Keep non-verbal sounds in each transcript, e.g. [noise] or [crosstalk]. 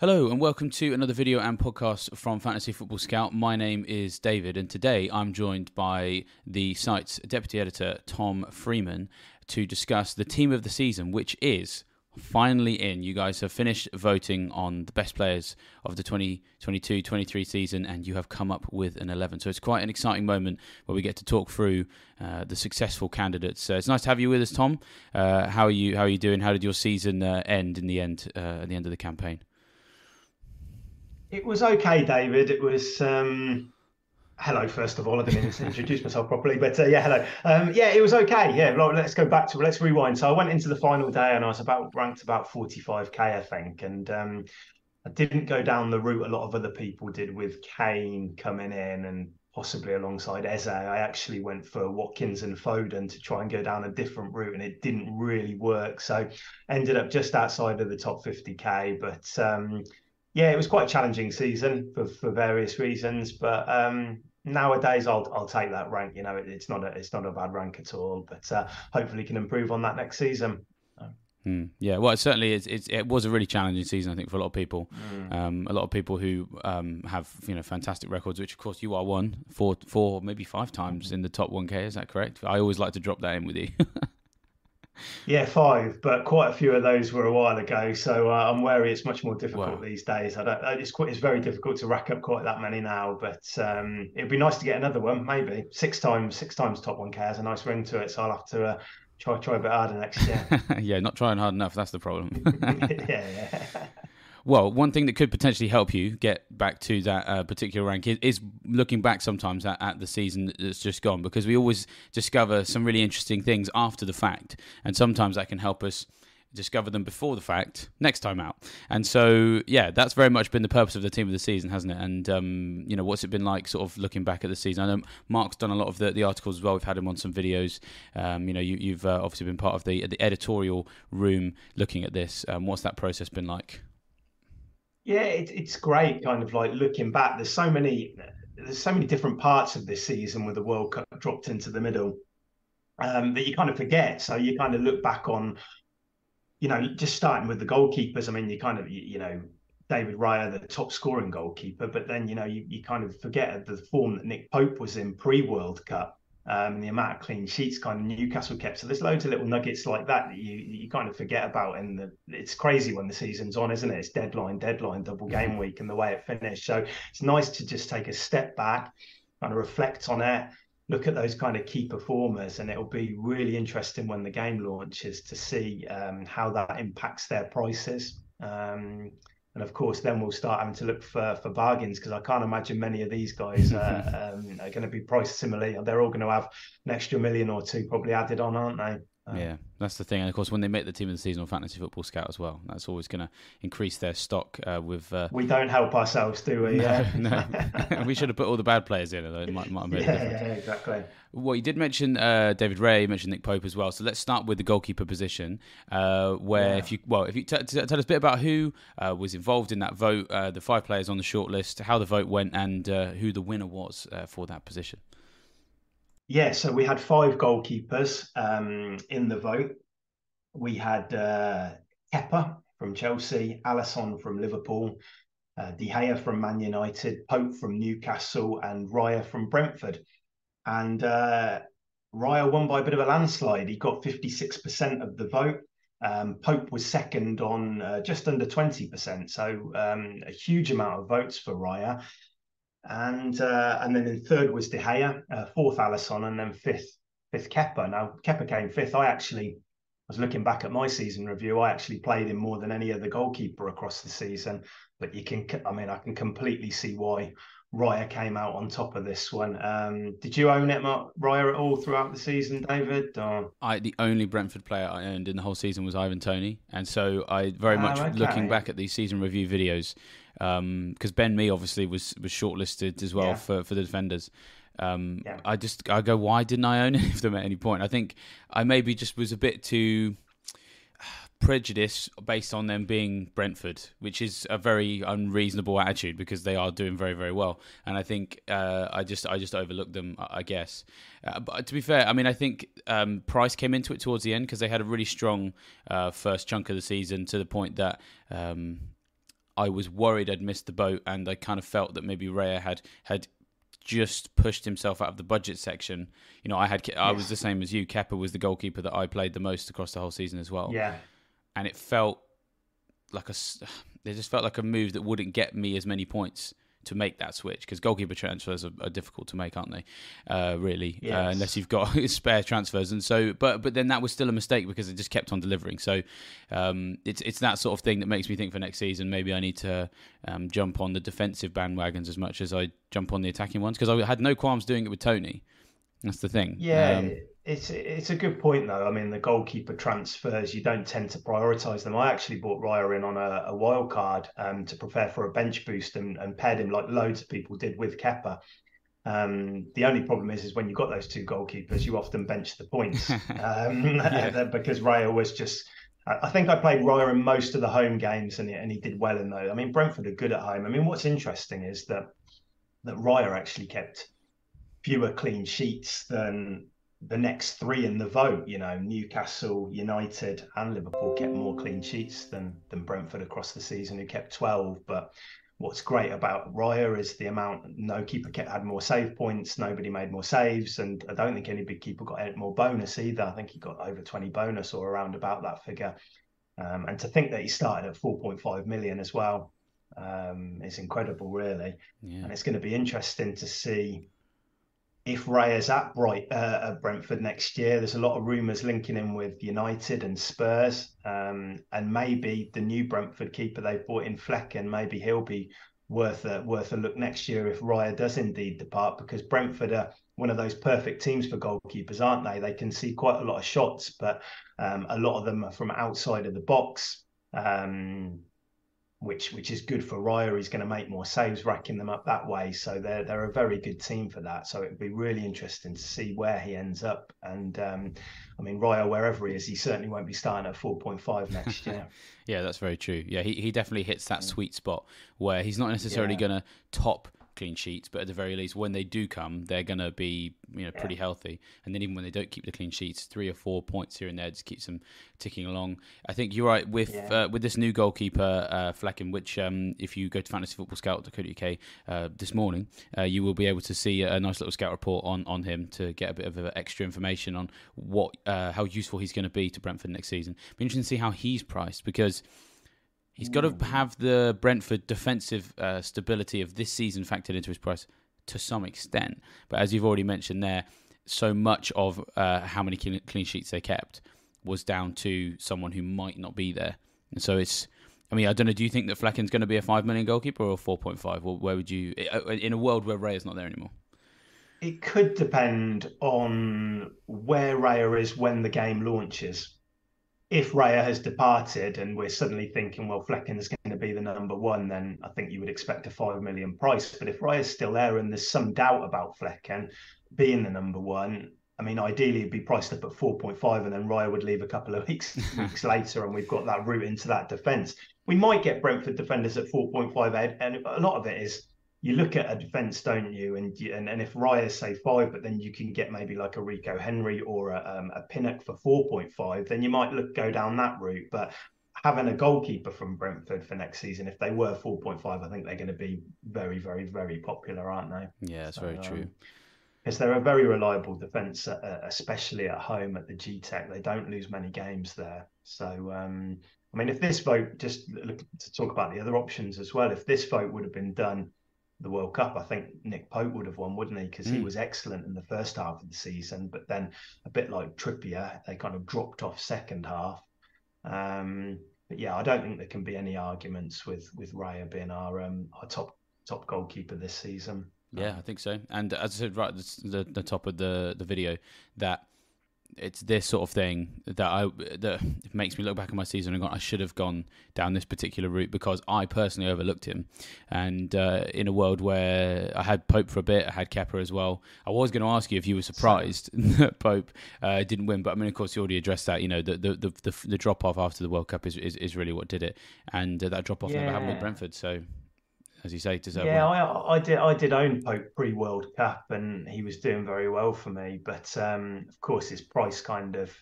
Hello and welcome to another video and podcast from Fantasy Football Scout. My name is David and today I'm joined by the site's deputy editor Tom Freeman to discuss the team of the season, which is finally in. You guys have finished voting on the best players of the 2022-23 season and you have come up with an 11. So it's quite an exciting moment where we get to talk through uh, the successful candidates. So it's nice to have you with us, Tom. Uh, how are you? How are you doing? How did your season uh, end in the end? Uh, at the end of the campaign? It was okay, David. It was. Um, hello, first of all. I didn't introduce myself properly, but uh, yeah, hello. Um, yeah, it was okay. Yeah, let's go back to let's rewind. So I went into the final day and I was about ranked about 45k, I think, and um, I didn't go down the route a lot of other people did with Kane coming in and possibly alongside Eze. I actually went for Watkins and Foden to try and go down a different route, and it didn't really work. So ended up just outside of the top 50k, but. Um, yeah, it was quite a challenging season for, for various reasons, but um, nowadays I'll I'll take that rank. You know, it, it's not a it's not a bad rank at all, but uh, hopefully can improve on that next season. Hmm. Yeah, well, it certainly is. It's, it was a really challenging season, I think, for a lot of people. Mm. Um, a lot of people who um, have you know fantastic records, which of course you are one, four, four, maybe five times in the top one K. Is that correct? I always like to drop that in with you. [laughs] Yeah, five, but quite a few of those were a while ago. So uh, I'm wary it's much more difficult wow. these days. I don't. It's quite. It's very difficult to rack up quite that many now. But um, it'd be nice to get another one, maybe six times. Six times top one K has a nice ring to it. So I'll have to uh, try try a bit harder next year. [laughs] yeah, not trying hard enough. That's the problem. [laughs] [laughs] yeah, yeah. Well, one thing that could potentially help you get back to that uh, particular rank is, is, looking back sometimes at, at, the season that's just gone because we always discover some really interesting things after the fact, and sometimes that can help us discover them before the fact next time out. And so, yeah, that's very much been the purpose of the team of the season, hasn't it? And um, you know, what's it been like, sort of looking back at the season? I know Mark's done a lot of the, the articles as well. We've had him on some videos. Um, you know, you, have uh, obviously been part of the the editorial room looking at this. Um, what's that process been like? Yeah, it, it's great. Kind of like looking back. There's so many. There's so many different parts of this season with the World Cup dropped into the middle um, that you kind of forget. So you kind of look back on, you know, just starting with the goalkeepers. I mean, you kind of, you, you know, David Raya, the top scoring goalkeeper, but then you know you, you kind of forget the form that Nick Pope was in pre World Cup um, and the amount of clean sheets kind of Newcastle kept. So there's loads of little nuggets like that that you you kind of forget about. And the it's crazy when the season's on, isn't it? It's deadline, deadline, double game mm-hmm. week, and the way it finished. So it's nice to just take a step back, kind of reflect on it, look at those kind of key performers, and it'll be really interesting when the game launches to see um, how that impacts their prices. Um, and of course, then we'll start having to look for for bargains because I can't imagine many of these guys [laughs] uh, um, are going to be priced similarly. They're all going to have an extra million or two probably added on, aren't they? Um, yeah, that's the thing. And of course, when they make the team of the season on Fantasy Football Scout as well, that's always going to increase their stock. Uh, with uh... we don't help ourselves, do we? No, [laughs] no. [laughs] we should have put all the bad players in. Though it might, might have made yeah, a difference. Yeah, exactly. Well, you did mention uh, David Raya, you mentioned Nick Pope as well. So let's start with the goalkeeper position, uh, where yeah. if you well, if you t- t- tell us a bit about who uh, was involved in that vote, uh, the five players on the shortlist, how the vote went, and who the winner was for that position. Yeah, so we had five goalkeepers um, in the vote. We had uh, Kepa from Chelsea, Alisson from Liverpool, uh, De Gea from Man United, Pope from Newcastle, and Raya from Brentford. And uh, Raya won by a bit of a landslide. He got 56% of the vote. Um, Pope was second on uh, just under 20%. So um, a huge amount of votes for Raya. And uh, and then in third was De Gea, uh, fourth Alisson, and then fifth fifth Kepa. Now Kepa came fifth. I actually was looking back at my season review. I actually played him more than any other goalkeeper across the season. But you can, I mean, I can completely see why Raya came out on top of this one. Um, did you own it, Mark, Raya, at all throughout the season, David? Or... I the only Brentford player I owned in the whole season was Ivan Toney, and so I very oh, much okay. looking back at these season review videos because um, Ben Mee obviously was was shortlisted as well yeah. for for the defenders. Um, yeah. I just I go, why didn't I own [laughs] any of them at any point? I think I maybe just was a bit too prejudice based on them being Brentford, which is a very unreasonable attitude because they are doing very very well, and I think uh, I just I just overlooked them, I guess. Uh, but to be fair, I mean I think um, Price came into it towards the end because they had a really strong uh, first chunk of the season to the point that. Um, I was worried I'd missed the boat, and I kind of felt that maybe Raya had had just pushed himself out of the budget section. You know, I had I was the same as you. Kepa was the goalkeeper that I played the most across the whole season as well. Yeah, and it felt like a [sighs] it just felt like a move that wouldn't get me as many points to make that switch because goalkeeper transfers are, are, difficult to make, aren't they? Uh, really, uh, yes. uh, unless you've got [laughs] spare transfers. And so, but but then that was still a mistake because it just kept on delivering. So um, it's it's that sort of thing that makes me think for next season maybe I need to um, jump on the defensive bandwagons as much as I jump on the attacking ones because I had no qualms doing it with Toney. That's the thing. Yeah, um, it's it's a good point though. I mean, the goalkeeper transfers you don't tend to prioritise them. I actually bought Raya in on a, a wild card um, to prepare for a bench boost and, and paired him like loads of people did with Kepa. Um, the only problem is, is when you've got those two goalkeepers, you often bench the points [laughs] um, [laughs] because Raya was just. I think I played Raya in most of the home games, and he, and he did well in those. I mean, Brentford are good at home. I mean, what's interesting is that that Raya actually kept fewer clean sheets than the next three in the vote. You know, Newcastle, United, and Liverpool kept more clean sheets than than Brentford across the season, who kept twelve. But what's great about Raya is the amount no keeper kept, had more save points, nobody made more saves, and I don't think any big keeper got any more bonus either. I think he got over twenty bonus or around about that figure. Um, and to think that he started at 4.5 million as well um, is incredible, really. Yeah. And it's going to be interesting to see if Raya's at Bright uh, at Brentford next year, there's a lot of rumours linking him with United and Spurs, um, and maybe the new Brentford keeper they've bought in Flekken, maybe he'll be worth a worth a look next year if Raya does indeed depart, because Brentford are one of those perfect teams for goalkeepers, aren't they? They can see quite a lot of shots, but um, a lot of them are from outside of the box. Um, which which is good for Raya. He's going to make more saves, racking them up that way. So they're they're a very good team for that. So it'd be really interesting to see where he ends up. And um, I mean, Raya, wherever he is, he certainly won't be starting at four point five next [laughs] year. yeah, that's very true. Yeah, he he definitely hits that sweet spot where he's not necessarily yeah. going to top clean sheets, but at the very least, when they do come, they're going to be you know pretty yeah. healthy. And then even when they don't keep the clean sheets, three or four points here and there just keeps them ticking along. I think you're right with yeah. uh, with this new goalkeeper uh, Flekken, which um, if you go to fantasy fantasyfootballscout.co.uk uh, this morning, uh, you will be able to see a nice little scout report on on him to get a bit of extra information on what uh, how useful he's going to be to Brentford next season. Be interesting to see how he's priced because He's got to have the Brentford defensive uh, stability of this season factored into his price to some extent. But as you've already mentioned there, so much of uh, how many clean sheets they kept was down to someone who might not be there. And so it's, I mean, I don't know. Do you think that Flekken's going to be a five million goalkeeper or four point five? Where would you, uh, in a world where Raya is not there anymore? It could depend on where Raya is when the game launches if Raya has departed and we're suddenly thinking, well, Flekken is going to be the number one, then I think you would expect a five million price. But if Raya's still there and there's some doubt about Flekken being the number one, I mean, ideally it'd be priced up at 4.5 and then Raya would leave a couple of [laughs] weeks weeks [laughs] later and we've got that route into that defence. We might get Brentford defenders at 4.5 and a lot of it is you look at a defence, don't you? And and, and if Raya say five, but then you can get maybe like a Rico Henry or a, um, a Pinnock for four point five, then you might look go down that route. But having a goalkeeper from Brentford for next season, if they were four point five, I think they're going to be very, very, very popular, aren't they? Yeah, that's so, very true. Um, because they're a very reliable defence, uh, especially at home at the Gtech. They don't lose many games there. So, um, I mean, if this vote, just look, to talk about the other options as well, if this vote would have been done the World Cup, I think Nick Pope would have won, wouldn't he? Because mm. he hmm. was excellent in the first half of the season, but then a bit like Trippier, they kind of dropped off second half. Um, but yeah, I don't think there can be any arguments with with Raya being our um, our top top goalkeeper this season. Yeah, I think so. And as I said right at the, the top of the the video, that it's this sort of thing that I that makes me look back at my season and go, I should have gone down this particular route because I personally overlooked him. And uh, in a world where I had Pope for a bit, I had Kepa as well. I was going to ask you if you were surprised [laughs] that Pope uh, didn't win, but I mean, of course, you already addressed that. You know, the the the, the, the drop off after the World Cup is, is, is really what did it, and uh, that drop off yeah. never happened with Brentford. So as you say, deserve. Yeah, I, I, did. I did own Pope pre World Cup, and he was doing very well for me. But um, of course, his price kind of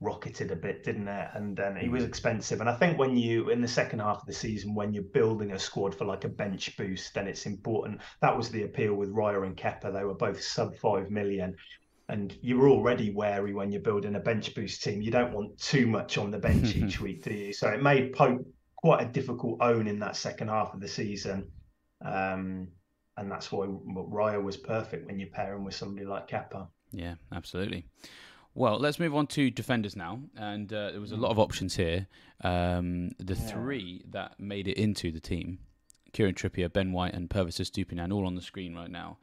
rocketed a bit, didn't it? And um, he was mm. expensive. And I think when you in the second half of the season, when you're building a squad for like a bench boost, then it's important. That was the appeal with Raya and Kepa. They were both sub five million. And you're already wary when you're building a bench boost team. You don't want too much on the bench [laughs] each week, do you? So it made Pope quite a difficult own in that second half of the season. Um, and that's why Raya was perfect when you pair him with somebody like Kepa. Yeah, absolutely. Well, let's move on to defenders now. And uh, there was a lot of options here. Um, the yeah. three that made it into the team Kieran Trippier, Ben White, and Pervis Estupiñán, all on the screen right now.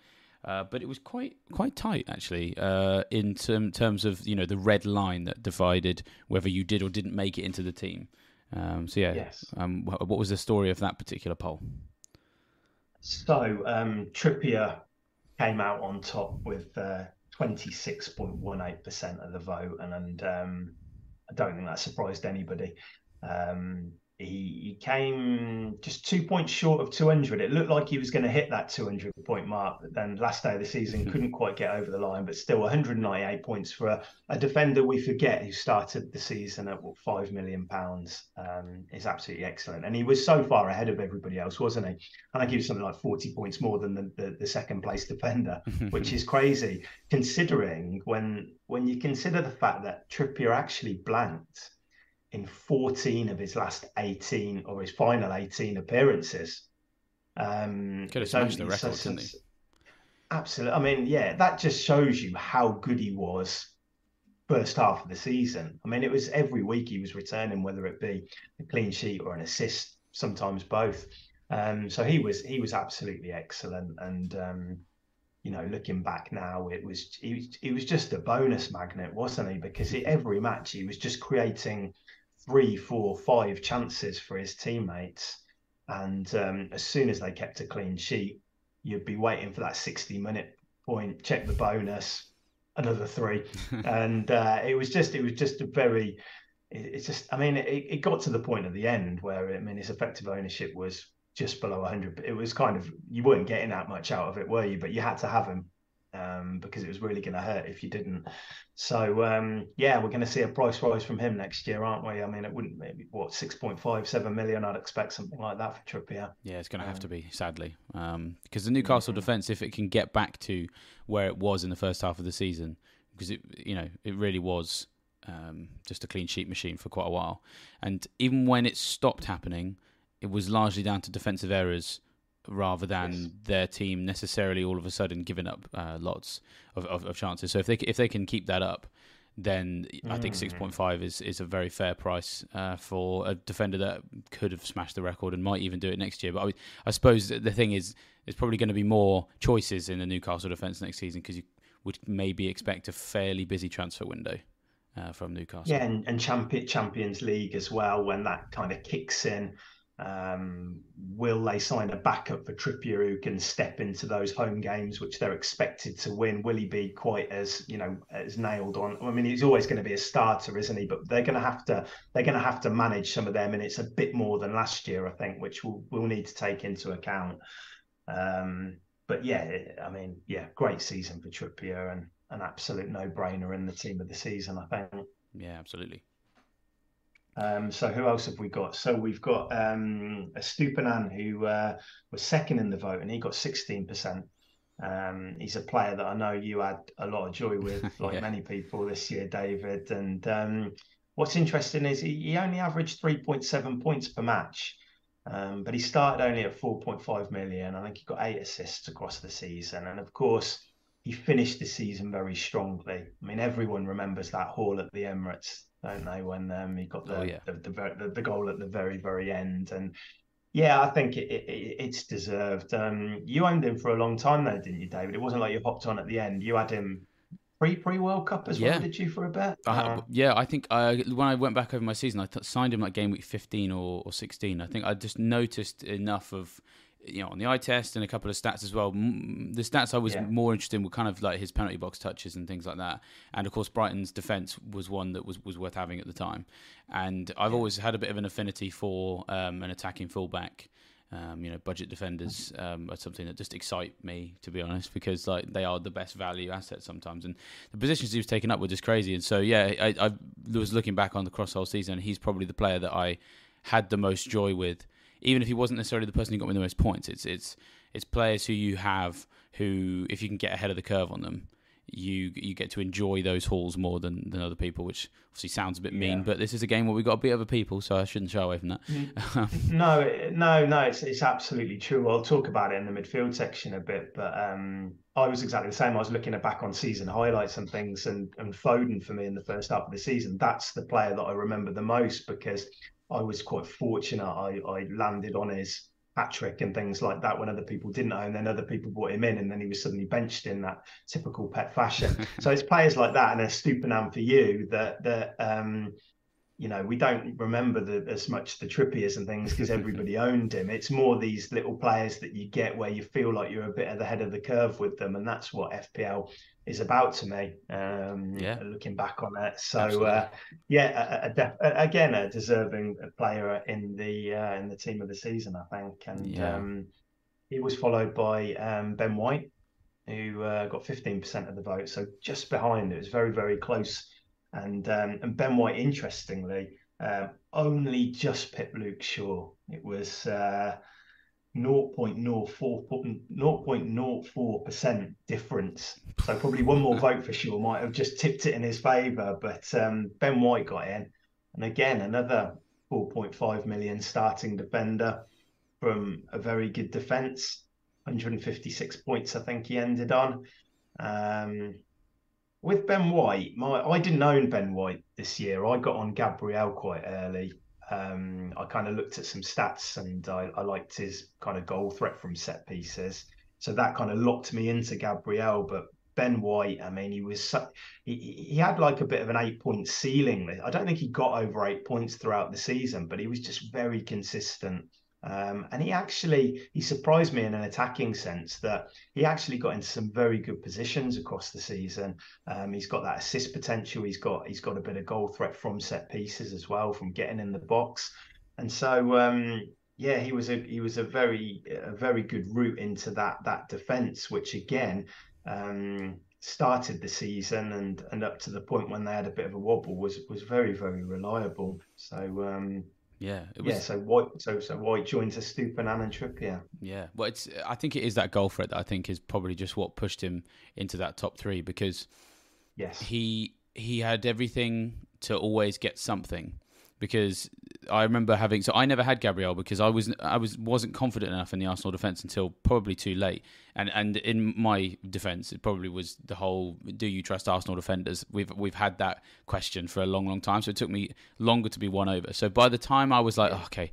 Uh, but it was quite quite tight actually uh, in term, terms of you know the red line that divided whether you did or didn't make it into the team. Um, so yeah, yes. Um, what was the story of that particular poll? So um, Trippier came out on top with uh, 26.18% of the vote, and, and um, I don't think that surprised anybody. Um, he, he came just two points short of 200. It looked like he was going to hit that 200 point mark, but then last day of the season couldn't quite get over the line. But still, 198 points for a, a defender we forget who started the season at what five million pounds um, is absolutely excellent. And he was so far ahead of everybody else, wasn't he? And I think he was something like 40 points more than the, the, the second place defender, [laughs] which is crazy considering when when you consider the fact that Trippier actually blanked in 14 of his last 18 or his final 18 appearances. Um, Could have smashed the record, couldn't he? Absolutely. I mean, yeah, that just shows you how good he was first half of the season. I mean, it was every week he was returning, whether it be a clean sheet or an assist, sometimes both. Um, so he was he was absolutely excellent, and um, you know, looking back now, it was he was he was just a bonus magnet, wasn't he? Because every match he was just creating three, four, five chances for his teammates. And um, as soon as they kept a clean sheet, you'd be waiting for that 60 minute point, check the bonus, another three. [laughs] and uh, it was just, it was just a very, it's just, I mean, it, it got to the point at the end where, I mean, his effective ownership was just below 100. It was kind of, you weren't getting that much out of it, were you? But you had to have him um, because it was really going to hurt if you didn't. So um, yeah, we're going to see a price rise from him next year, aren't we? I mean, it wouldn't maybe what six point five seven million. I'd expect something like that for Trippier. Yeah, it's going to have to um, be sadly um, because the Newcastle mm-hmm. defence, if it can get back to where it was in the first half of the season, because it you know it really was um, just a clean sheet machine for quite a while, and even when it stopped happening, it was largely down to defensive errors rather than yes. their team necessarily all of a sudden giving up uh, lots of, of, of, chances. So if they if they can keep that up, then mm. I think mm. six point five is, is a very fair price uh, for a defender that could have smashed the record and might even do it next year. But I, I suppose the thing is, there's probably going to be more choices in the Newcastle defence next season because you would maybe expect a fairly busy transfer window. Uh, from Newcastle, yeah, and, and Champions League as well when that kind of kicks in. Um, will they sign a backup for Trippier who can step into those home games which they're expected to win? Will he be quite as you know as nailed on? I mean, he's always going to be a starter, isn't he? But they're going to have to they're going to have to manage some of their minutes a bit more than last year, I think, which we'll, we'll need to take into account. Um, but yeah, I mean, yeah, great season for Trippier and an absolute no-brainer in the team of the season, I think. Yeah, absolutely. Um, so who else have we got? So we've got um, Estupiñán who uh, was second in the vote and he got 16%. Um, he's a player that I know you had a lot of joy with, [laughs] like yeah. many people this year, David. And um, what's interesting is he, he only averaged 3.7 points per match. Um, but he started only at 4.5 million. I think he got eight assists across the season. And of course, he finished the season very strongly. I mean, everyone remembers that haul at the Emirates, don't they? When um, he got the, oh, yeah. the, the, the, goal at the very, very end. And yeah, I think it, it, it's deserved. Um, you owned him for a long time, though, didn't you, David? It wasn't like you hopped on at the end. You had him pre pre World Cup as well, did you for a bit? Uh, yeah, I think I, when I went back over my season, I th- signed him like game week fifteen or, or sixteen. I think I just noticed enough of you know on the eye test and a couple of stats as well. The stats I was yeah. more interested in were kind of like his penalty box touches and things like that. And of course, Brighton's defense was one that was was worth having at the time. And I've yeah. always had a bit of an affinity for um, an attacking fullback. Um, you know, budget defenders um, are something that just excite me, to be honest, because like they are the best value assets sometimes, and the positions he was taking up were just crazy. And so, yeah, I, I was looking back on the cross whole season, he's probably the player that I had the most joy with even if he wasn't necessarily the person who got me the most points, it's it's it's players who you have who, if you can get ahead of the curve on them, you you get to enjoy those hauls more than, than other people, which obviously sounds a bit mean, yeah. but this is a game where we've got to beat other people, so I shouldn't shy away from that. Mm. [laughs] no, no, no, it's it's absolutely true. I'll talk about it in the midfield section a bit, but um, I was exactly the same. I was looking back on season highlights and things, and and Foden for me in the first half of the season, that's the player that I remember the most because I was quite fortunate. I, I landed on his hat trick and things like that when other people didn't and then other people brought him in and then he was suddenly benched in that typical Pep fashion. [laughs] so it's players like that and a Estupiñán for you that that um you know, we don't remember the, as much the Trippiers and things because everybody [laughs] owned him. It's more these little players that you get where you feel like you're a bit at the head of the curve with them, and that's what FPL is about to me. Um, yeah, looking back on it. So uh, yeah, a, a def- again, a deserving player in the uh, in the team of the season, I think, and yeah. um, he was followed by um, Ben White, who uh, got 15% of the vote, so just behind. It was very very close and um, and Ben White, interestingly, uh, only just pipped Luke Shaw. It was uh, 0.04 percent difference. So probably one more [laughs] vote for Shaw might have just tipped it in his favour. But um, Ben White got in, and again another 4.5 million starting defender from a very good defence. 156 points, I think he ended on. Um, with Ben White, my I didn't own Ben White this year. I got on Gabriel quite early. Um, I kind of looked at some stats and I, I, liked his kind of goal threat from set pieces. So that kind of locked me into Gabriel. But Ben White, I mean, he was he, he had like a bit of an eight point ceiling. I don't think he got over eight points throughout the season, but he was just very consistent. Um, and he actually he surprised me in an attacking sense that he actually got into some very good positions across the season. Um, he's got that assist potential. He's got he's got a bit of goal threat from set pieces as well, from getting in the box. And so um, yeah, he was a he was a very a very good route into that that defense, which again um, started the season and and up to the point when they had a bit of a wobble was was very very reliable. So um, yeah, it was. Yeah, so White, so so White joins a Estupiñán and Trippier. Yeah, Yeah, well, it's. I think it is that goal threat that I think is probably just what pushed him into that top three because, yes, he he had everything to always get something because I remember having so I never had Gabriel because I was I was wasn't confident enough in the Arsenal defense until probably too late. And and in my defense, it probably was the whole do you trust Arsenal defenders? We've we've had that question for a long long time, so it took me longer to be won over. So by the time I was like, oh, okay,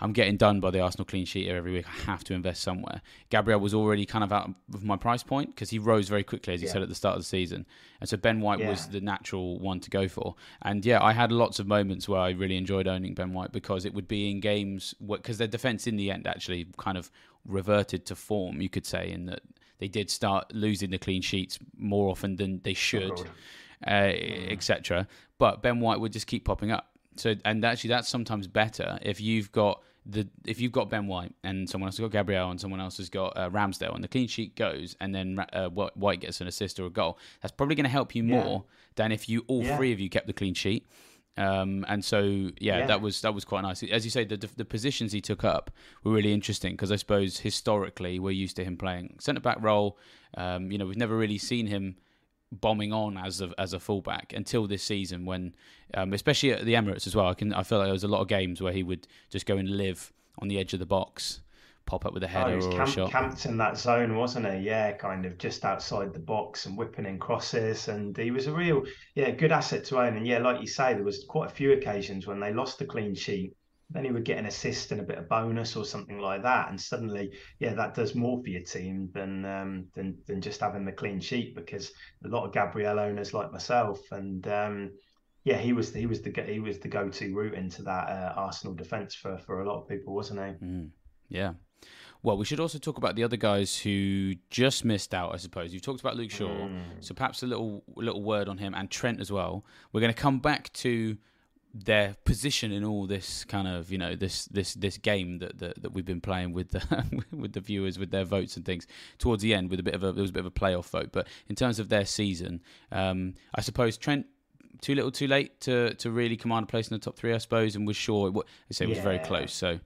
I'm getting done by the Arsenal clean sheet every week. I have to invest somewhere. Gabriel was already kind of out of my price point because he rose very quickly, as you yeah. said at the start of the season. And so Ben White yeah. was the natural one to go for. And yeah, I had lots of moments where I really enjoyed owning Ben White because it would be in games because their defense in the end actually kind of reverted to form, you could say, in that they did start losing the clean sheets more often than they should, oh, uh, mm. etc. But Ben White would just keep popping up So and actually, that's sometimes better if you've got the if you've got Ben White and someone else has got Gabriel and someone else has got uh, Ramsdale and the clean sheet goes and then uh, White gets an assist or a goal. That's probably going to help you more yeah. than if you all yeah. three of you kept the clean sheet. Um, and so yeah, yeah, that was that was quite nice. As you say, the the positions he took up were really interesting because I suppose historically we're used to him playing centre back role. Um, you know, we've never really seen him bombing on as a as a fullback until this season when um, especially at the Emirates as well. I can I feel like there was a lot of games where he would just go and live on the edge of the box pop up with a header oh, or camp, a shot. camped in that zone wasn't he? Yeah kind of just outside the box and whipping in crosses and he was a real yeah good asset to own. And yeah like you say there was quite a few occasions when they lost the clean sheet then he would get an assist and a bit of bonus or something like that, and suddenly, yeah, that does more for your team than um, than than just having the clean sheet. Because a lot of Gabriel owners like myself, and um, yeah, he was he was the he was the go to route into that uh, Arsenal defence for for a lot of people, wasn't he? Mm, yeah. Well, we should also talk about the other guys who just missed out. I suppose you talked about Luke Shaw, mm. so perhaps a little little word on him and Trent as well. We're going to come back to their position in all this kind of you know this this this game that that, that we've been playing with the [laughs] with the viewers with their votes and things towards the end with a bit of a there was a bit of a playoff vote but in terms of their season um, I suppose Trent too little too late to to really command a place in the top three I suppose and was sure I say it was yeah. very close so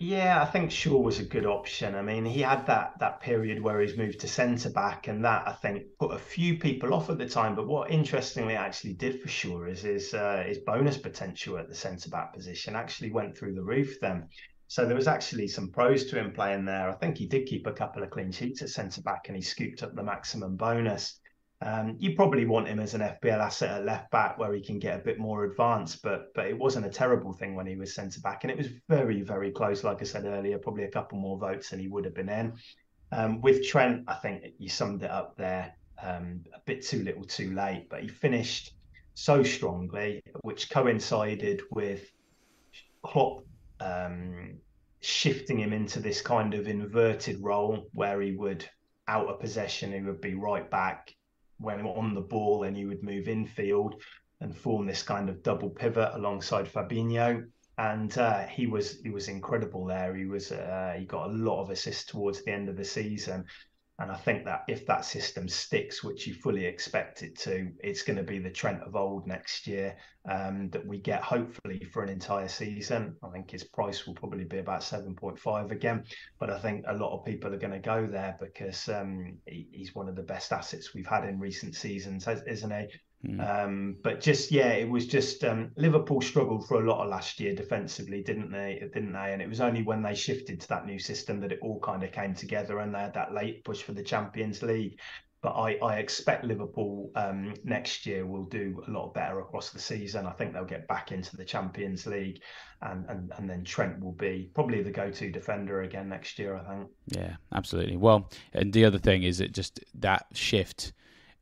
yeah, I think Shaw was a good option. I mean, he had that that period where he's moved to centre back, and that I think put a few people off at the time. But what interestingly actually did for Shaw is his uh, his bonus potential at the centre back position actually went through the roof then. So there was actually some pros to him playing there. I think he did keep a couple of clean sheets at centre back, and he scooped up the maximum bonus. Um, you probably want him as an FPL asset at left back where he can get a bit more advanced, but but it wasn't a terrible thing when he was centre back, and it was very very close. Like I said earlier, probably a couple more votes and he would have been in. Um, with Trent, I think you summed it up there. Um, a bit too little, too late, but he finished so strongly, which coincided with Klopp um, shifting him into this kind of inverted role where he would out of possession, he would be right back when on the ball and you would move infield and form this kind of double pivot alongside Fabinho. And uh, he was he was incredible there. He was uh, he got a lot of assists towards the end of the season, and I think that if that system sticks, which you fully expect it to, it's going to be the Trent of old next year um, that we get hopefully for an entire season. I think his price will probably be about 7.5 again. But I think a lot of people are going to go there because um, he, he's one of the best assets we've had in recent seasons, isn't he? Mm. Um, but just yeah, it was just um, Liverpool struggled for a lot of last year defensively, didn't they? Didn't they? And it was only when they shifted to that new system that it all kind of came together, and they had that late push for the Champions League. But I, I expect Liverpool um, next year will do a lot better across the season. I think they'll get back into the Champions League, and and, and then Trent will be probably the go-to defender again next year. I think. Yeah, absolutely. Well, and the other thing is it just that shift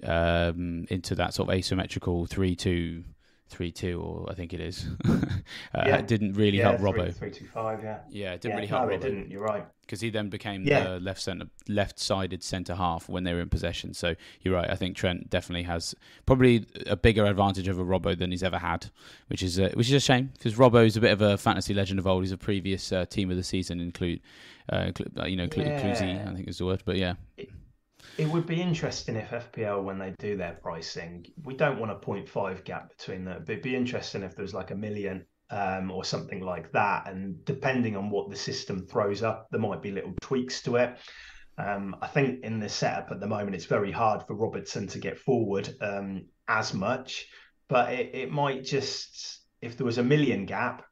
um, into that sort of asymmetrical three two three two, or I think it is. [laughs] uh, yeah. Didn't really yeah, help Robbo. Three two five, yeah. Yeah, it didn't yeah, really help. No, Robbo. it didn't. You're right. Because he then became the left center, left-sided centre half when they were in possession. So you're right. I think Trent definitely has probably a bigger advantage over Robbo than he's ever had, which is uh, which is a shame because Robbo is a bit of a fantasy legend of old. He's a previous uh, team of the season, include, uh, you know, yeah. I think is the word. But yeah. It, it would be interesting if FPL, when they do their pricing, we don't want a 0.5 gap between them. But it'd be interesting if there was like a million um, or something like that. And depending on what the system throws up, there might be little tweaks to it. Um, I think in the setup at the moment, it's very hard for Robertson to get forward um, as much, but it, it might just, if there was a million gap,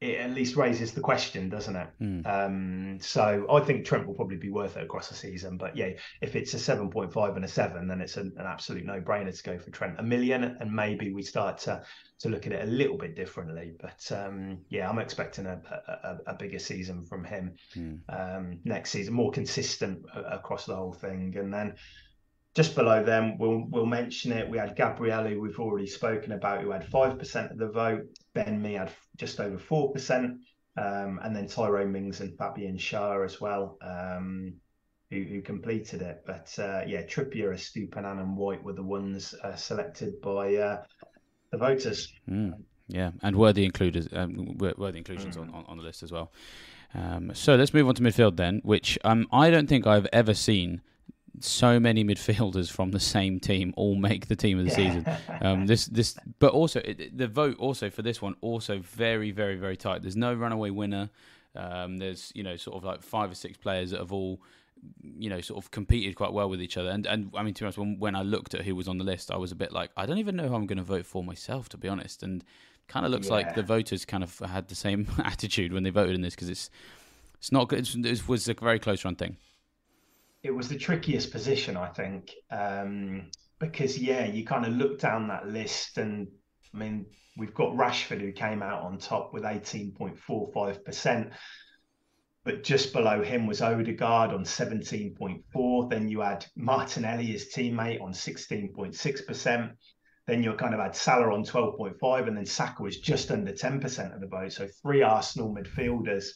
it at least raises the question, doesn't it? Mm. Um, so I think Trent will probably be worth it across the season. But yeah, if it's a 7.5 and a 7, then it's an, an absolute no brainer to go for Trent. A million, and maybe we start to, to look at it a little bit differently. But um, yeah, I'm expecting a, a, a, bigger season from him mm. um, next season, more consistent across the whole thing. And then just below them, we'll we'll mention it. We had Gabriel, who we've already spoken about, who had five percent of the vote. Ben Mee had just over four percent, um, and then Tyrone Mings and Fabian Schär as well, um, who, who completed it. But uh, yeah, Trippier, Estupiñán, and White were the ones uh, selected by uh, the voters. Mm. Yeah, and worthy includers, um, worthy inclusions mm. on, on the list as well. Um, so let's move on to midfield then, which um, I don't think I've ever seen so many midfielders from the same team all make the team of the season. [laughs] Um, this this, but also it, the vote also for this one also very very very tight. There's no runaway winner. Um, there's you know sort of like five or six players that have all you know sort of competed quite well with each other. And and I mean to be honest, when, when I looked at who was on the list, I was a bit like I don't even know who I'm going to vote for myself to be honest. And kind of looks yeah. like the voters kind of had the same [laughs] attitude when they voted in this because it's it's not good. It was a very close run thing it was the trickiest position, I think, um, because yeah, you kind of look down that list, and I mean, we've got Rashford who came out on top with eighteen point four five percent, but just below him was Odegaard on seventeen point four. Then you had Martinelli, his teammate, on sixteen point six percent. Then you kind of had Salah on twelve point five, and then Saka was just under ten percent of the vote. So three Arsenal midfielders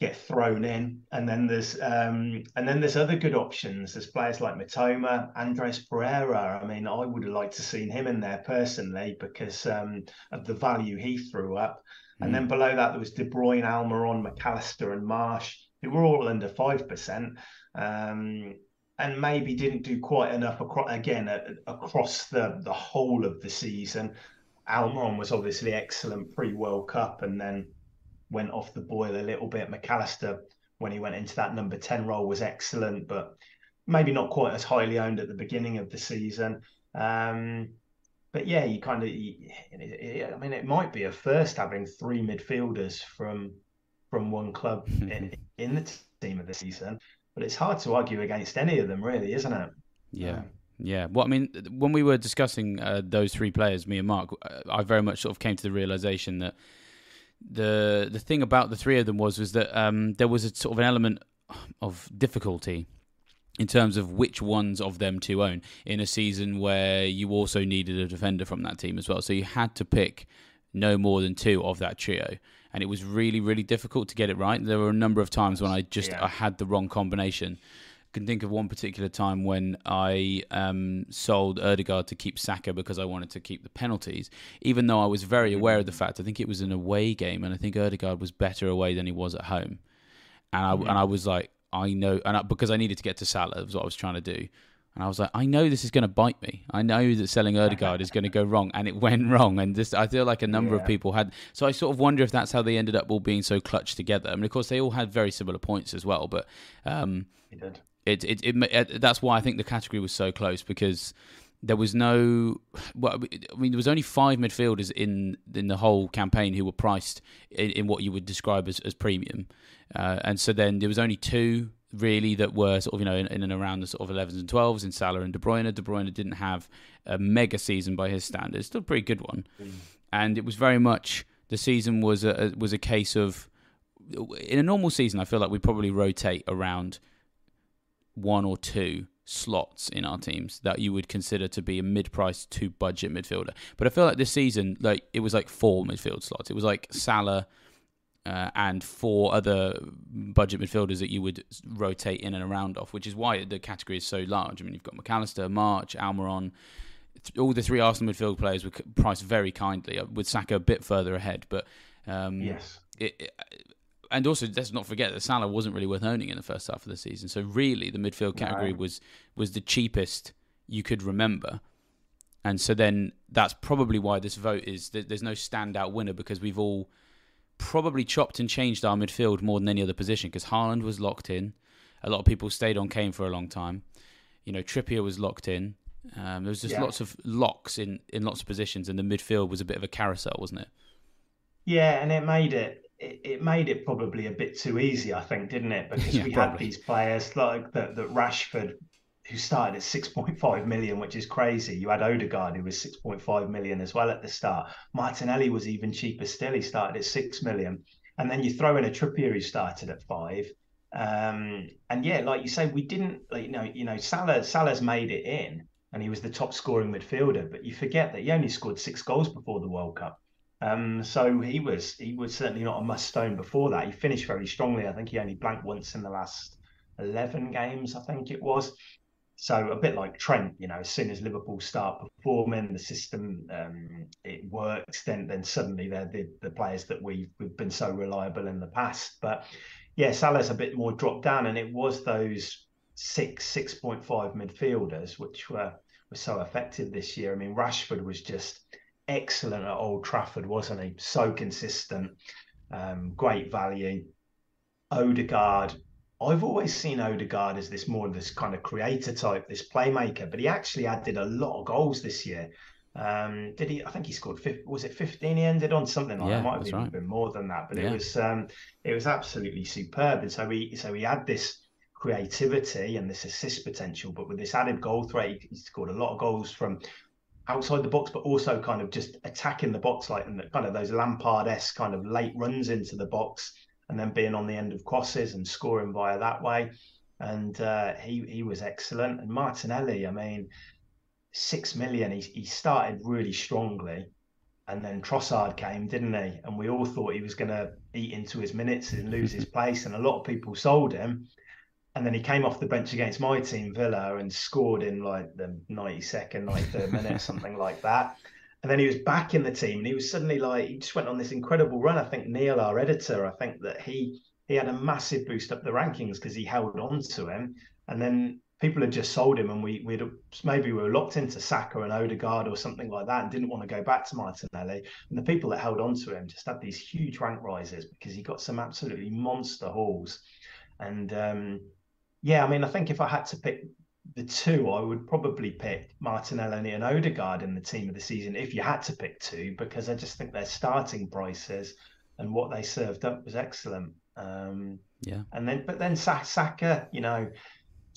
get thrown in. And then there's um, and then there's other good options. There's players like Mitoma, Andreas Pereira. I mean, I would have liked to seen him in there personally because um, of the value he threw up. Mm. And then below that there was De Bruyne, Almiron, Mac Allister, and March, who were all under five percent. Um, and maybe didn't do quite enough across, again across the the whole of the season. Almiron was obviously excellent pre World Cup, and then went off the boil a little bit. Mac Allister, when he went into that number 10 role, was excellent, but maybe not quite as highly owned at the beginning of the season. Um, but yeah, you kind of, I mean, it might be a first having three midfielders from from one club in, in the team of the season, but it's hard to argue against any of them, really, isn't it? Yeah. Um, yeah, well, I mean, when we were discussing uh, those three players, me and Mark, uh, I very much sort of came to the realization that the the thing about the three of them was was that um, there was a sort of an element of difficulty in terms of which ones of them to own in a season where you also needed a defender from that team as well. So you had to pick no more than two of that trio, and it was really really difficult to get it right. There were a number of times when I just yeah. I had the wrong combination can think of one particular time when I um, sold Odegaard to keep Saka because I wanted to keep the penalties, even though I was very mm-hmm. aware of the fact. I think it was an away game, and I think Odegaard was better away than he was at home. And I mm-hmm. and I was like, I know, and I, because I needed to get to Salah, was what I was trying to do. And I was like, I know this is going to bite me. I know that selling Odegaard is going to go [laughs] wrong, and it went wrong. And this, I feel like a number yeah. of people had. So I sort of wonder if that's how they ended up all being so clutched together. I mean, of course, they all had very similar points as well, but um, he did it, it, it, it, that's why I think the category was so close because there was no. Well, I mean, there was only five midfielders in in the whole campaign who were priced in, in what you would describe as, as premium, uh, and so then there was only two really that were sort of you know in, in, and around the sort of 11s and 12s in Salah and De Bruyne. De Bruyne didn't have a mega season by his standards, still a pretty good one, mm. and it was very much the season was a was a case of in a normal season. I feel like we probably rotate around one or two slots in our teams that you would consider to be a mid-price to budget midfielder. But I feel like this season, like it was like four midfield slots. It was like Salah uh, and four other budget midfielders that you would rotate in and around off, which is why the category is so large. I mean, you've got Mac Allister, March, Almiron. All the three Arsenal midfield players were priced very kindly, uh, with Saka a bit further ahead. But um, yes, it, it, and also let's not forget that Salah wasn't really worth owning in the first half of the season. So really, the midfield category was was the cheapest you could remember. And so then that's probably why this vote is there's no standout winner because we've all probably chopped and changed our midfield more than any other position because Haaland was locked in. A lot of people stayed on Kane for a long time. You know, Trippier was locked in. Um, there was just yeah. lots of locks in, in lots of positions, and the midfield was a bit of a carousel, wasn't it? Yeah, and it made it it, it, made it probably a bit too easy, I think, didn't it? [laughs] Because yeah, we probably. had these players like that, that Rashford, who started at 6.5 million, which is crazy. You had Odegaard, who was 6.5 million as well at the start. Martinelli was even cheaper still. He started at 6 million. And then you throw in a Trippier who started at five. Um, and yeah, like you say, we didn't, like, you know, you know, Salah, Salah's made it in and he was the top scoring midfielder, but you forget that he only scored six goals before the World Cup. Um, so he was he was certainly not a must stone before that. He finished very strongly. I think he only blanked once in the last eleven games. I think it was. So a bit like Trent, you know, as soon as Liverpool start performing, the system um, it works, then then suddenly they're the, the players that we've we've been so reliable in the past. But yeah, Salah's a bit more dropped down, and it was those six six point five midfielders which were were so effective this year. I mean, Rashford was just excellent at Old Trafford, wasn't he? So consistent, um, great value. Odegaard I've always seen Odegaard as this more of this kind of creator type, this playmaker, but he actually added a lot of goals this year. Um, did he? I think he scored. 50, was it fifteen? He ended on something like yeah, that. Might have even right. been more than that, but yeah. it was um, it was absolutely superb. And so he so he had this creativity and this assist potential, but with this added goal threat, he scored a lot of goals from outside the box, but also kind of just attacking the box, like kind of those Lampard esque kind of late runs into the box and then being on the end of crosses and scoring via that way. And uh, he he was excellent. And Martinelli, I mean, six million. He he started really strongly, and then Trossard came, didn't he? And we all thought he was going to eat into his minutes and lose his [laughs] place. And a lot of people sold him. And then he came off the bench against my team, Villa, and scored in like the 92nd, 93rd minute, [laughs] something like that. And then he was back in the team, and he was suddenly like he just went on this incredible run. I think Neil, our editor, I think that he he had a massive boost up the rankings because he held on to him, and then people had just sold him, and we we'd maybe we were locked into Saka and Odegaard or something like that, and didn't want to go back to Martinelli. And the people that held on to him just had these huge rank rises because he got some absolutely monster hauls. And um, yeah, I mean, I think if I had to pick the two, I would probably pick Martinelli and Odegaard in the team of the season if you had to pick two, because I just think their starting prices and what they served up was excellent. Um, yeah. And then, but then Saka, you know,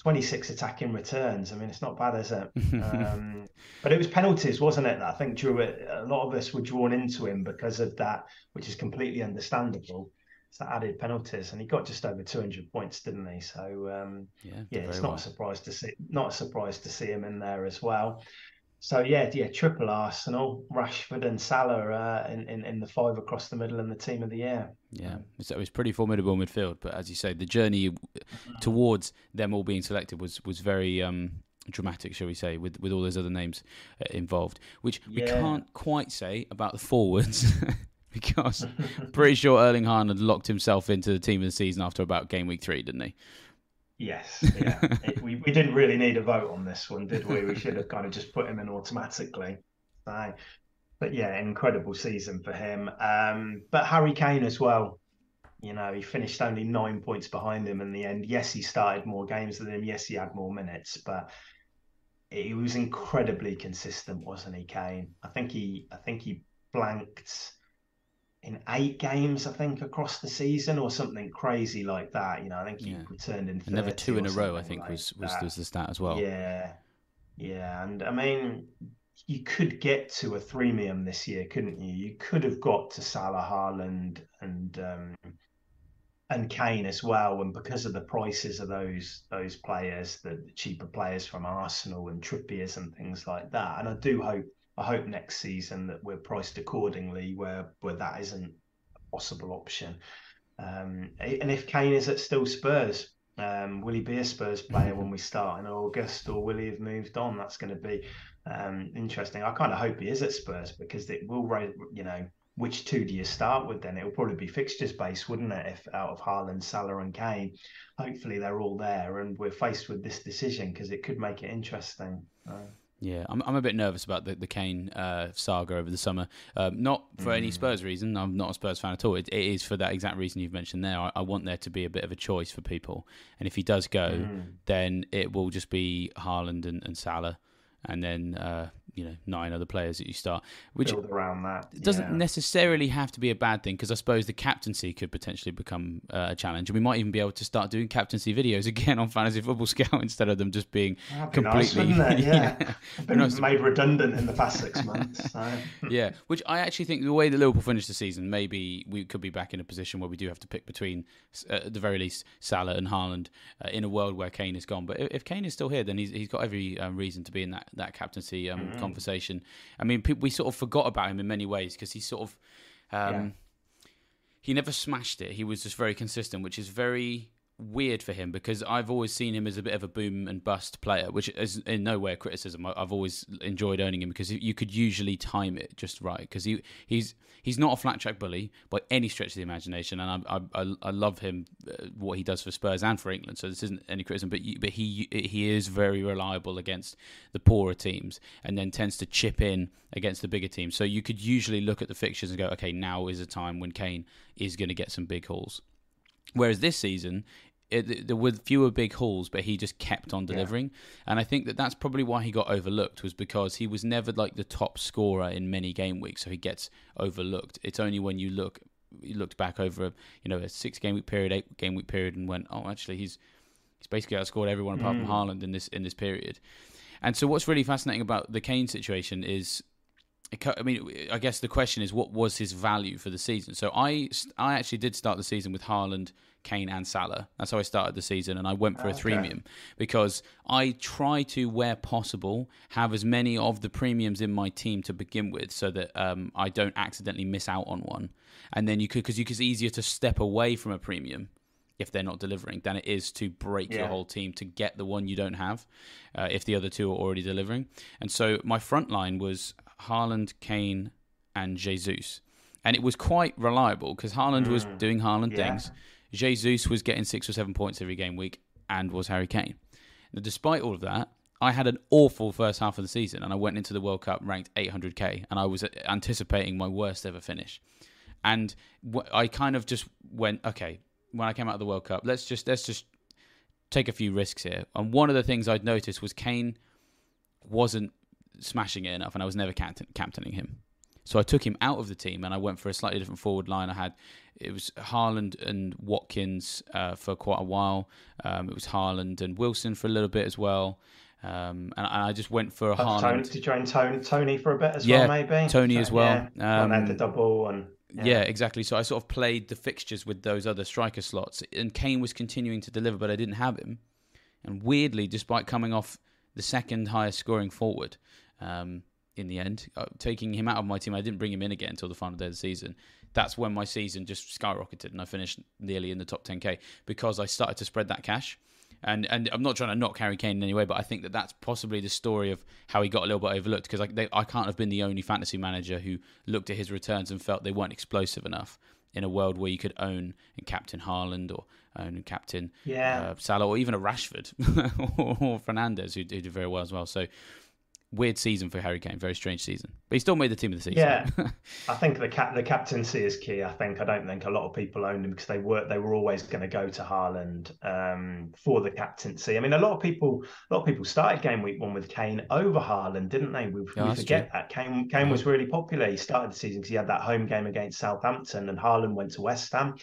26 attacking returns. I mean, it's not bad, is it? [laughs] um, but it was penalties, wasn't it? I think drew it. A lot of us were drawn into him because of that, which is completely understandable so added penalties, and he got just over 200 points, didn't he? So um, yeah, yeah, it's not well. a surprise to see not a surprise to see him in there as well. So yeah, yeah, triple Arsenal, Rashford and Salah uh, in, in in the five across the middle and the team of the year. Yeah, so it was pretty formidable midfield, but as you say, the journey towards them all being selected was was very. Um, dramatic, shall we say, with with all those other names uh, involved, which we yeah. can't quite say about the forwards. [laughs] because [laughs] pretty sure Erling Haaland locked himself into the team of the season after about game week three, didn't he? Yes, yeah. it, we, we didn't really need a vote on this one, did we? We should have kind of just put him in automatically. So, but yeah, incredible season for him. Um, but Harry Kane as well. You know, he finished only nine points behind him in the end. Yes, he started more games than him. Yes, he had more minutes, but he was incredibly consistent, wasn't he, Kane? I think he, I think he blanked in eight games, I think, across the season or something crazy like that. You know, I think he yeah. returned in. never two in a row, I think, like was, was, was the stat as well. Yeah, yeah, and I mean, you could get to a threemium this year, couldn't you? You could have got to Salah, Haaland, and um, and Kane as well. And because of the prices of those those players, the cheaper players from Arsenal and Trippiers and things like that, and I do hope I hope next season that we're priced accordingly, where where that isn't a possible option. Um, and if Kane is at still Spurs, um, will he be a Spurs player when we start in August, or will he have moved on? That's going to be um, interesting. I kind of hope he is at Spurs because it will, you know, which two do you start with? Then it will probably be fixtures based, wouldn't it? If out of Haaland, Salah, and Kane, hopefully they're all there, and we're faced with this decision because it could make it interesting. Uh, yeah, I'm I'm a bit nervous about the the Kane uh, saga over the summer. Um, not for mm. any Spurs reason. I'm not a Spurs fan at all. It, it is for that exact reason you've mentioned there. I, I, want there to be a bit of a choice for people, and if he does go, mm. then it will just be Haaland and, and Salah, and then uh, you know nine other players that you start, which Build around that doesn't yeah. necessarily have to be a bad thing because I suppose the captaincy could potentially become uh, a challenge, and we might even be able to start doing captaincy videos again on Fantasy Football Scout [laughs] instead of them just being completely nice, [laughs] yeah, yeah. been [laughs] nice made redundant in the past six months. So. yeah, which I actually think the way that Liverpool finished the season, maybe we could be back in a position where we do have to pick between, uh, at the very least, Salah and Haaland uh, in a world where Kane is gone. But if Kane is still here, then he's he's got every um, reason to be in that that captaincy um, mm-hmm conversation. I mean, we sort of forgot about him in many ways because he sort of um, yeah. he never smashed it. He was just very consistent, which is very weird for him because I've always seen him as a bit of a boom and bust player, which is in no way a criticism. I've always enjoyed owning him because you could usually time it just right because he he's he's not a flat track bully by any stretch of the imagination, and I I, I love him uh, what he does for Spurs and for England. So this isn't any criticism, but but he he is very reliable against the poorer teams, and then tends to chip in against the bigger teams. So you could usually look at the fixtures and go, okay, now is a time when Kane is going to get some big hauls. Whereas this season, it, there were fewer big hauls, but he just kept on delivering. Yeah. And I think that that's probably why he got overlooked was because he was never like the top scorer in many game weeks, so he gets overlooked. It's only when you look you looked back over a, you know a six game week period, eight game week period, and went, oh, actually he's he's basically outscored everyone apart mm. from Haaland in this in this period. And so what's really fascinating about the Kane situation is I mean, I guess the question is, what was his value for the season? So I, I actually did start the season with Haaland, Kane, and Salah. That's how I started the season, and I went for a premium because I try to, where possible, have as many of the premiums in my team to begin with, so that um, I don't accidentally miss out on one. And then you could, because it's easier to step away from a premium if they're not delivering than it is to break yeah. your whole team to get the one you don't have uh, if the other two are already delivering. And so my front line was Haaland, Kane, and Jesus. And it was quite reliable because Haaland mm. was doing Haaland yeah. things. Jesus was getting six or seven points every game week, and was Harry Kane. Now, despite all of that, I had an awful first half of the season, and I went into the World Cup ranked 800k, and I was anticipating my worst ever finish. And I kind of just went, okay, when I came out of the World Cup, let's just let's just take a few risks here. And one of the things I'd noticed was Kane wasn't smashing it enough, and I was never captain, captaining him. So I took him out of the team, and I went for a slightly different forward line. I had it was Haaland and Watkins uh, for quite a while. Um, it was Haaland and Wilson for a little bit as well. Um, and, I just went for a Haaland. Toney, did you join Toney, Toney for a bit as yeah, well, maybe? Toney so, as well. Yeah, um, and the double and. Yeah. yeah. exactly. So I sort of played the fixtures with those other striker slots, and Kane was continuing to deliver, but I didn't have him. And weirdly, despite coming off the second highest scoring forward, um, in the end, uh, taking him out of my team. I didn't bring him in again until the final day of the season. That's when my season just skyrocketed and I finished nearly in the top 10k because I started to spread that cash. And and I'm not trying to knock Harry Kane in any way, but I think that that's possibly the story of how he got a little bit overlooked because I, they, I can't have been the only fantasy manager who looked at his returns and felt they weren't explosive enough in a world where you could own and captain Haaland or own and captain yeah. uh, Salah or even a Rashford or, [laughs] or Fernandes who, who did very well as well. So weird season for Harry Kane, very strange season. But he still made the team of the season. Yeah, [laughs] I think the cap the captaincy is key. I think I don't think a lot of people owned him because they were they were always going to go to Haaland um, for the captaincy. I mean, a lot of people a lot of people started game week one with Kane over Haaland, didn't they? We, yeah, we forget true. that Kane Kane was really popular. He started the season because he had that home game against Southampton, and Haaland went to West Ham.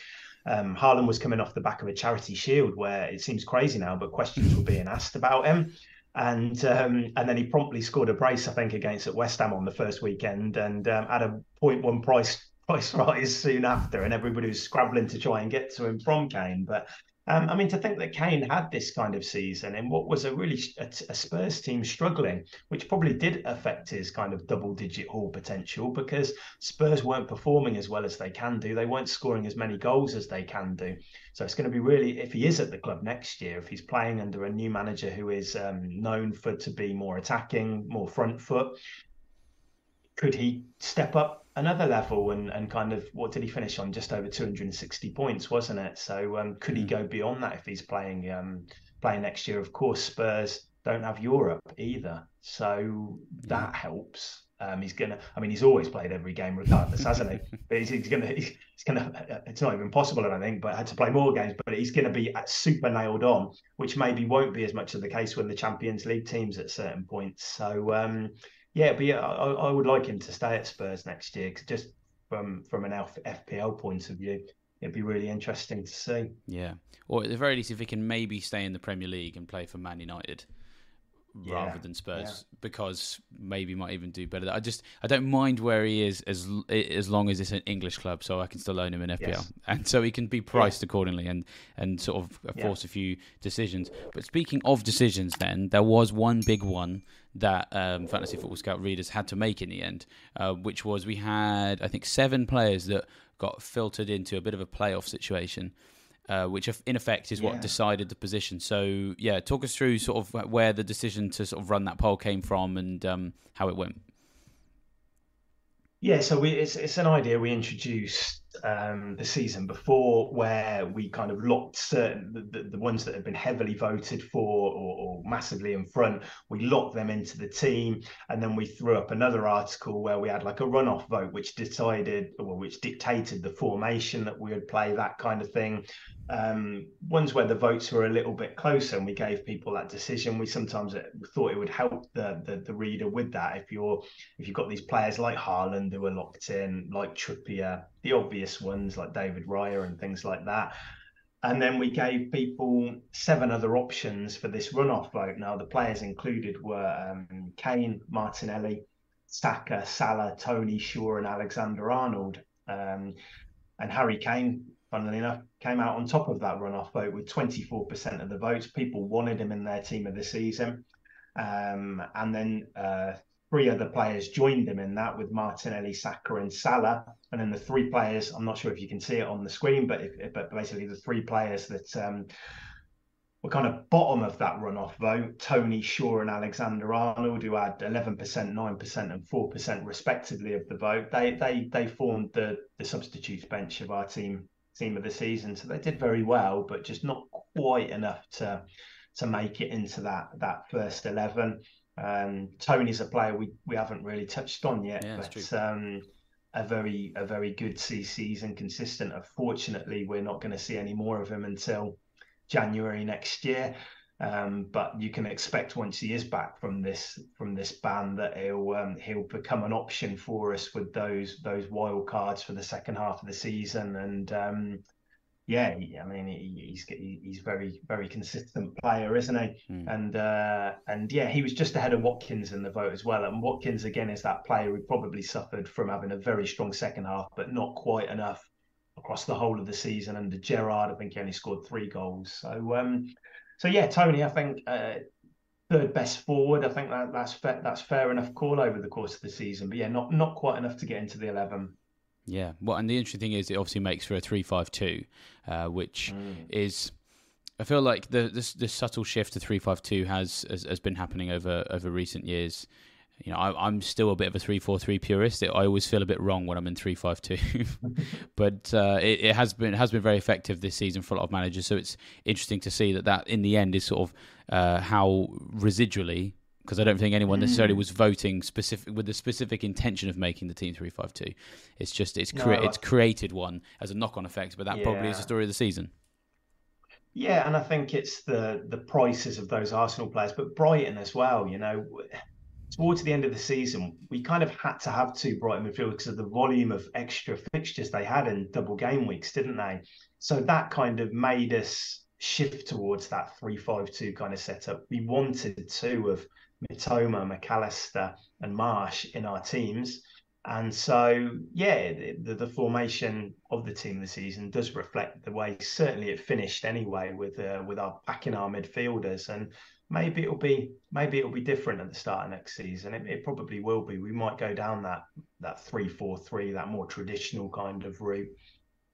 Um, Haaland was coming off the back of a charity shield where it seems crazy now, but questions were being asked about him and um, and then he promptly scored a brace, I think, against at West Ham on the first weekend, and um, had a 0.1 price [laughs] price rise soon after, and everybody was scrabbling to try and get to him from Kane. But um, I mean, to think that Kane had this kind of season in what was a really a, a, Spurs team struggling, which probably did affect his kind of double-digit haul potential because Spurs weren't performing as well as they can do. They weren't scoring as many goals as they can do. So it's going to be really, if he is at the club next year, if he's playing under a new manager who is um, known for to be more attacking, more front foot, could he step up another level and and kind of what did he finish on? Just over 260 points wasn't it? So um, could he hmm. go beyond that if he's playing um, playing next year? Of course spurs don't have europe either. So that helps. Um, he's gonna i mean he's always played every game regardless hasn't he? [laughs] But he's, he's, gonna he's gonna it's not even possible i don't think but had to play more games but he's gonna be super nailed on which maybe won't be as much of the case when the champions league teams at certain points. So um yeah, but yeah, I, I would like him to stay at Spurs next year, cause just from from an FPL point of view, it'd be really interesting to see. Yeah, or at the very least, if he can maybe stay in the Premier League and play for Man United, yeah. rather than Spurs yeah. because maybe might even do better. I just I don't mind where he is as as long as it's an English club, so I can still own him in FPL, yes. and so he can be priced yeah. accordingly and and sort of force a few decisions. But speaking of decisions, then there was one big one that um, Fantasy Football Scout readers had to make in the end, uh, which was we had I think seven players that got filtered into a bit of a playoff situation uh, which in effect is what yeah. decided the position. So yeah, talk us through sort of where the decision to sort of run that poll came from and um, how it went. Yeah, so we, it's it's an idea we introduced um, the season before, where we kind of locked certain the, the ones that had been heavily voted for or, or, massively in front. We locked them into the team, and then we threw up another article where we had like a runoff vote, which decided or which dictated the formation that we would play, that kind of thing um, ones where the votes were a little bit closer and we gave people that decision we sometimes uh, thought it would help the, the, the reader with that if you're if you've got these players like Haaland who are locked in like Trippier the obvious ones like David Raya and things like that and then we gave people seven other options for this runoff vote now the players included were um, Kane Martinelli Saka Salah Toney, Shaw and Alexander Arnold um, and Harry Kane funnily enough, came out on top of that runoff vote with 24% of the votes. People wanted him in their team of the season. Um, and then uh, three other players joined them in that with Martinelli, Saka, and Salah. And then the three players, I'm not sure if you can see it on the screen, but but basically the three players that um, were kind of bottom of that runoff vote, Toney, Shaw and Alexander Arnold, who had 11%, 9%, and 4% respectively of the vote, they they they formed the the substitutes bench of our team team of the season. So they did very well, but just not quite enough to to make it into that that first eleven. Um, Toney's a player we, we haven't really touched on yet, yeah, but um, a very a very good season, consistent. Unfortunately, we're not going to see any more of him until January next year. Um, but you can expect once he is back from this from this ban that he'll um, he'll become an option for us with those those wild cards for the second half of the season. And um, yeah, I mean he's he's very very consistent player, isn't he? Mm. And uh, and yeah, he was just ahead of Watkins in the vote as well. And Watkins again is that player who probably suffered from having a very strong second half, but not quite enough across the whole of the season. Under Gerrard, I think he only scored three goals. So um, so yeah, Toney, I think uh, third best forward. I think that that's fair, that's fair enough call over the course of the season. But yeah, not not quite enough to get into the eleven. Yeah, well, and the interesting thing is, it obviously makes for a three-five-two, uh, which mm. is. I feel like the this, this subtle shift to three five two has, has has been happening over over recent years you know, I, am still a bit of a three-four-three purist. I always feel a bit wrong when I'm in three-five-two, [laughs] [laughs] but uh, it, it, has been it has been very effective this season for a lot of managers. So it's interesting to see that that in the end is sort of uh, how residually, because I don't think anyone necessarily mm. was voting specific with the specific intention of making the team three-five-two. It's just it's cre- no, it's created one as a knock-on effect, but that yeah. probably is the story of the season. Yeah, and I think it's the the prices of those Arsenal players, but Brighton as well. You know towards the end of the season, we kind of had to have two Brighton midfielders because of the volume of extra fixtures they had in double game weeks, didn't they? So that kind of made us shift towards that three-five-two kind of setup. We wanted two of Mitoma, Mac Allister, and March in our teams. And so, yeah, the, the, formation of the team this season does reflect the way certainly it finished anyway with uh, with our backing our midfielders. And maybe it'll be maybe it'll be different at the start of next season. It, it probably will be. We might go down that that three four three, that more traditional kind of route.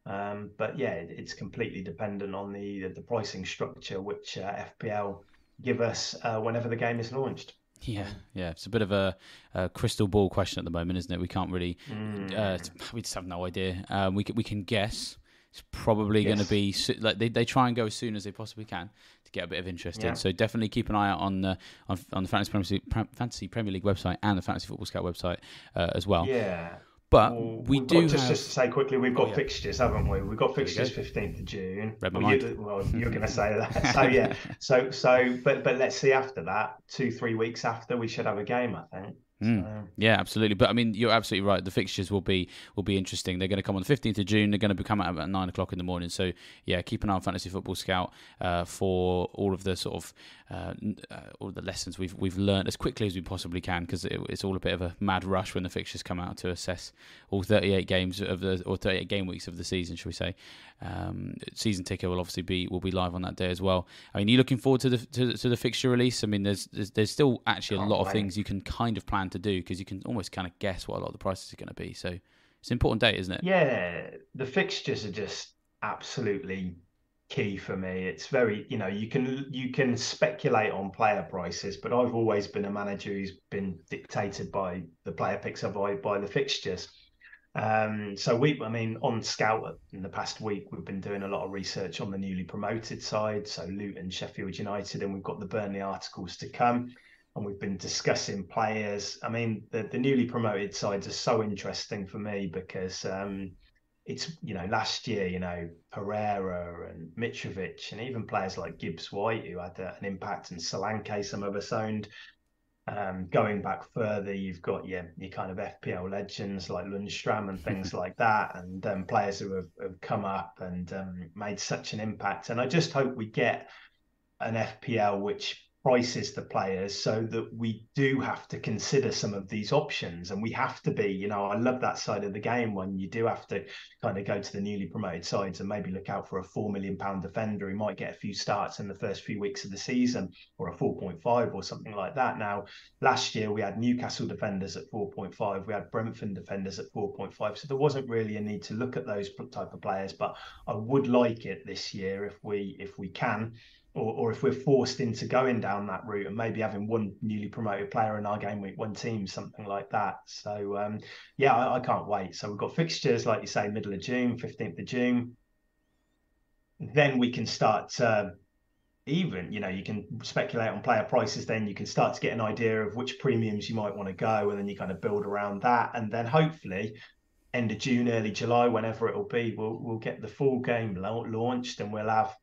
Um, but yeah, it, it's completely dependent on the the pricing structure which uh, FPL give us uh, whenever the game is launched. Yeah, yeah, it's a bit of a, a, crystal ball question at the moment, isn't it? We can't really, mm. uh, we just have no idea. Um, we can, we can guess. It's probably yes. going to be like they, they try and go as soon as they possibly can to get a bit of interest yeah. in. So definitely keep an eye out on the on, on the Fantasy Premier, Fantasy Premier League website and the Fantasy Football Scout website uh, as well. Yeah. But well, we do just, have... just to say quickly, we've got oh, yeah. fixtures, haven't we? We've got fixtures fifteenth of June. Read my well, mind. You, well, you're going [laughs] to say that. So yeah. So so, but but let's see after that, two three weeks after, we should have a game. I think. Mm. So. Yeah, absolutely. But I mean, you're absolutely right. The fixtures will be will be interesting. They're going to come on the 15th of June. They're going to be coming out at nine o'clock in the morning. So yeah, keep an eye on Fantasy Football Scout uh, for all of the sort of uh, uh, all the lessons we've we've learned as quickly as we possibly can because it, it's all a bit of a mad rush when the fixtures come out to assess all 38 games of the or 38 game weeks of the season, shall we say? Um, season ticker will obviously be will be live on that day as well. I mean, you looking forward to the to, to the fixture release? I mean, there's there's, there's still actually a lot of things you can kind of plan to do because you can almost kind of guess what a lot of the prices are going to be. So it's an important date, isn't it? Yeah, the fixtures are just absolutely key for me. It's very, you know, you can you can speculate on player prices, but I've always been a manager who's been dictated by the player picks by by the fixtures. Um, so we, I mean, on Scout in the past week, we've been doing a lot of research on the newly promoted side, so Luton, Sheffield United, and we've got the Burnley articles to come, and we've been discussing players. I mean, the the newly promoted sides are so interesting for me because. Um, it's you know last year you know Pereira and Mitrovic and even players like Gibbs White who had an impact and Solanke some of us owned. Um, going back further, you've got your your kind of FPL legends like Lundstram and things [laughs] like that, and um, players who have, have, come up and um, made such an impact. And I just hope we get an FPL which prices the players so that we do have to consider some of these options. And we have to be you know i love that side of the game when you do have to kind of go to the newly promoted sides and maybe look out for a 4 million pound defender who might get a few starts in the first few weeks of the season or a 4.5 or something like that. Now last year we had newcastle defenders at 4.5 we had brentford defenders at 4.5 so there wasn't really a need to look at those type of players but i would like it this year if we if we can or, or if we're forced into going down that route and maybe having one newly promoted player in our game week one team, something like that. So um, yeah, I, I, can't wait. So we've got fixtures, like you say, middle of June, 15th of June. Then we can start even, you know, you can speculate on player prices, then you can start to get an idea of which premiums you might want to go, and then you kind of build around that. And then hopefully end of June, early July, whenever it'll be, we'll we'll get the full game launched and we'll have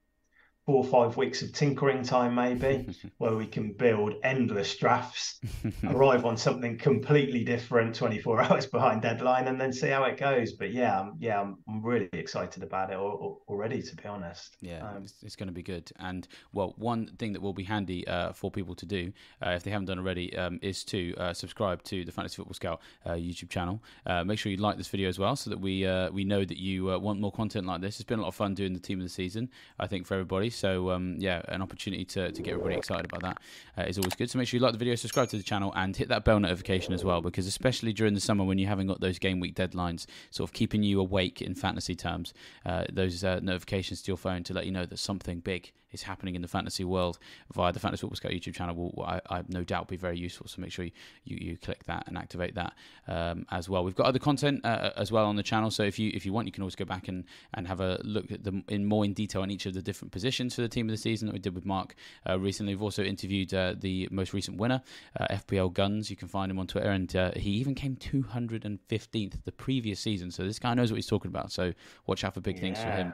four or five weeks of tinkering time, maybe, [laughs] where we can build endless drafts, [laughs] arrive on something completely different 24 [laughs] hours behind deadline, and then see how it goes. But yeah, I'm, yeah, I'm, really excited about it already, to be honest. Yeah, um, it's, it's, going to be good. And well, one thing that will be handy uh, for people to do, uh, if they haven't done already, um, is to uh, subscribe to the Fantasy Football Scout uh, YouTube channel. Uh, make sure you like this video as well, so that we uh, we know that you want more content like this. It's been a lot of fun doing the team of the season, I think, for everybody. So um, yeah, an opportunity to, to get everybody excited about that uh, is always good. So make sure you like the video, subscribe to the channel, and hit that bell notification as well, because especially during the summer when you haven't got those game week deadlines, sort of keeping you awake in fantasy terms, uh, those uh, notifications to your phone to let you know that something big is happening in the fantasy world via the Fantasy Football Scout YouTube channel will, I, I no doubt, be very useful. So make sure you, you, you click that and activate that um, as well. We've got other content uh, as well on the channel. So if you if you want, you can always go back and, and have a look at them in more in detail on each of the different positions for the team of the season that we did with Mark uh, recently. We've also interviewed uh, the most recent winner, uh, FPL Guns. You can find him on Twitter, and uh, he even came 215th the previous season. So this guy knows what he's talking about. So watch out for big yeah. things for him.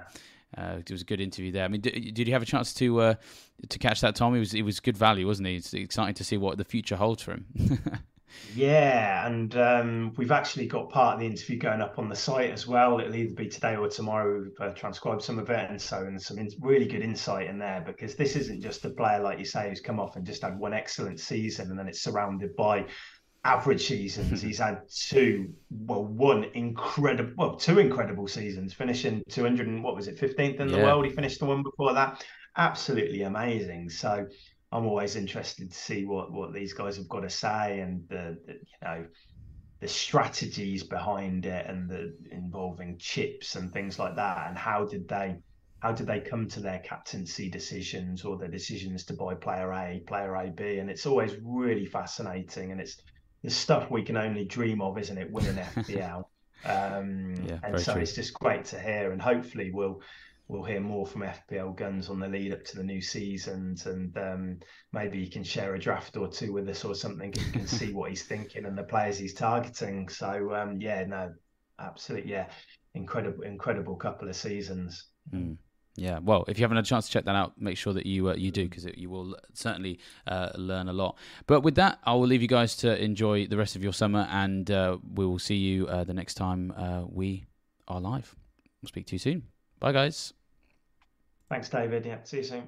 Uh, it was a good interview there. I mean, did, did you have a chance to uh, to catch that, Tom? It was it was good value, wasn't he? It's exciting to see what the future holds for him. [laughs] yeah, and um, we've actually got part of the interview going up on the site as well. It'll either be today or tomorrow. We've uh, transcribed some of it, and so and some in- really good insight in there because this isn't just a player like you say who's come off and just had one excellent season, and then it's surrounded by average seasons. [laughs] He's had two, well, one incredible, well, two incredible seasons, finishing 200 and what was it, 15th in yeah. the world. He finished the one before that. Absolutely amazing. So I'm always interested to see what what these guys have got to say and the, the you know the strategies behind it and the involving chips and things like that and how did they how did they come to their captaincy decisions or their decisions to buy player A, player A, B? And it's always really fascinating and it's the stuff we can only dream of, isn't it? Winning FPL. [laughs] Um, yeah, and so true. it's just great to hear, and hopefully we'll we'll hear more from FPL Guns on the lead up to the new seasons, and um, maybe he can share a draft or two with us or something, and you can see what he's thinking and the players he's targeting. So um, yeah, no, absolutely, yeah, incredible, incredible couple of seasons. Mm. Yeah, well, if you haven't had a chance to check that out, make sure that you uh, you do because you will certainly uh, learn a lot. But with that, I will leave you guys to enjoy the rest of your summer, and uh, we will see you uh, the next time uh, we are live. We'll speak to you soon. Bye, guys. Thanks, David. Yeah, see you soon.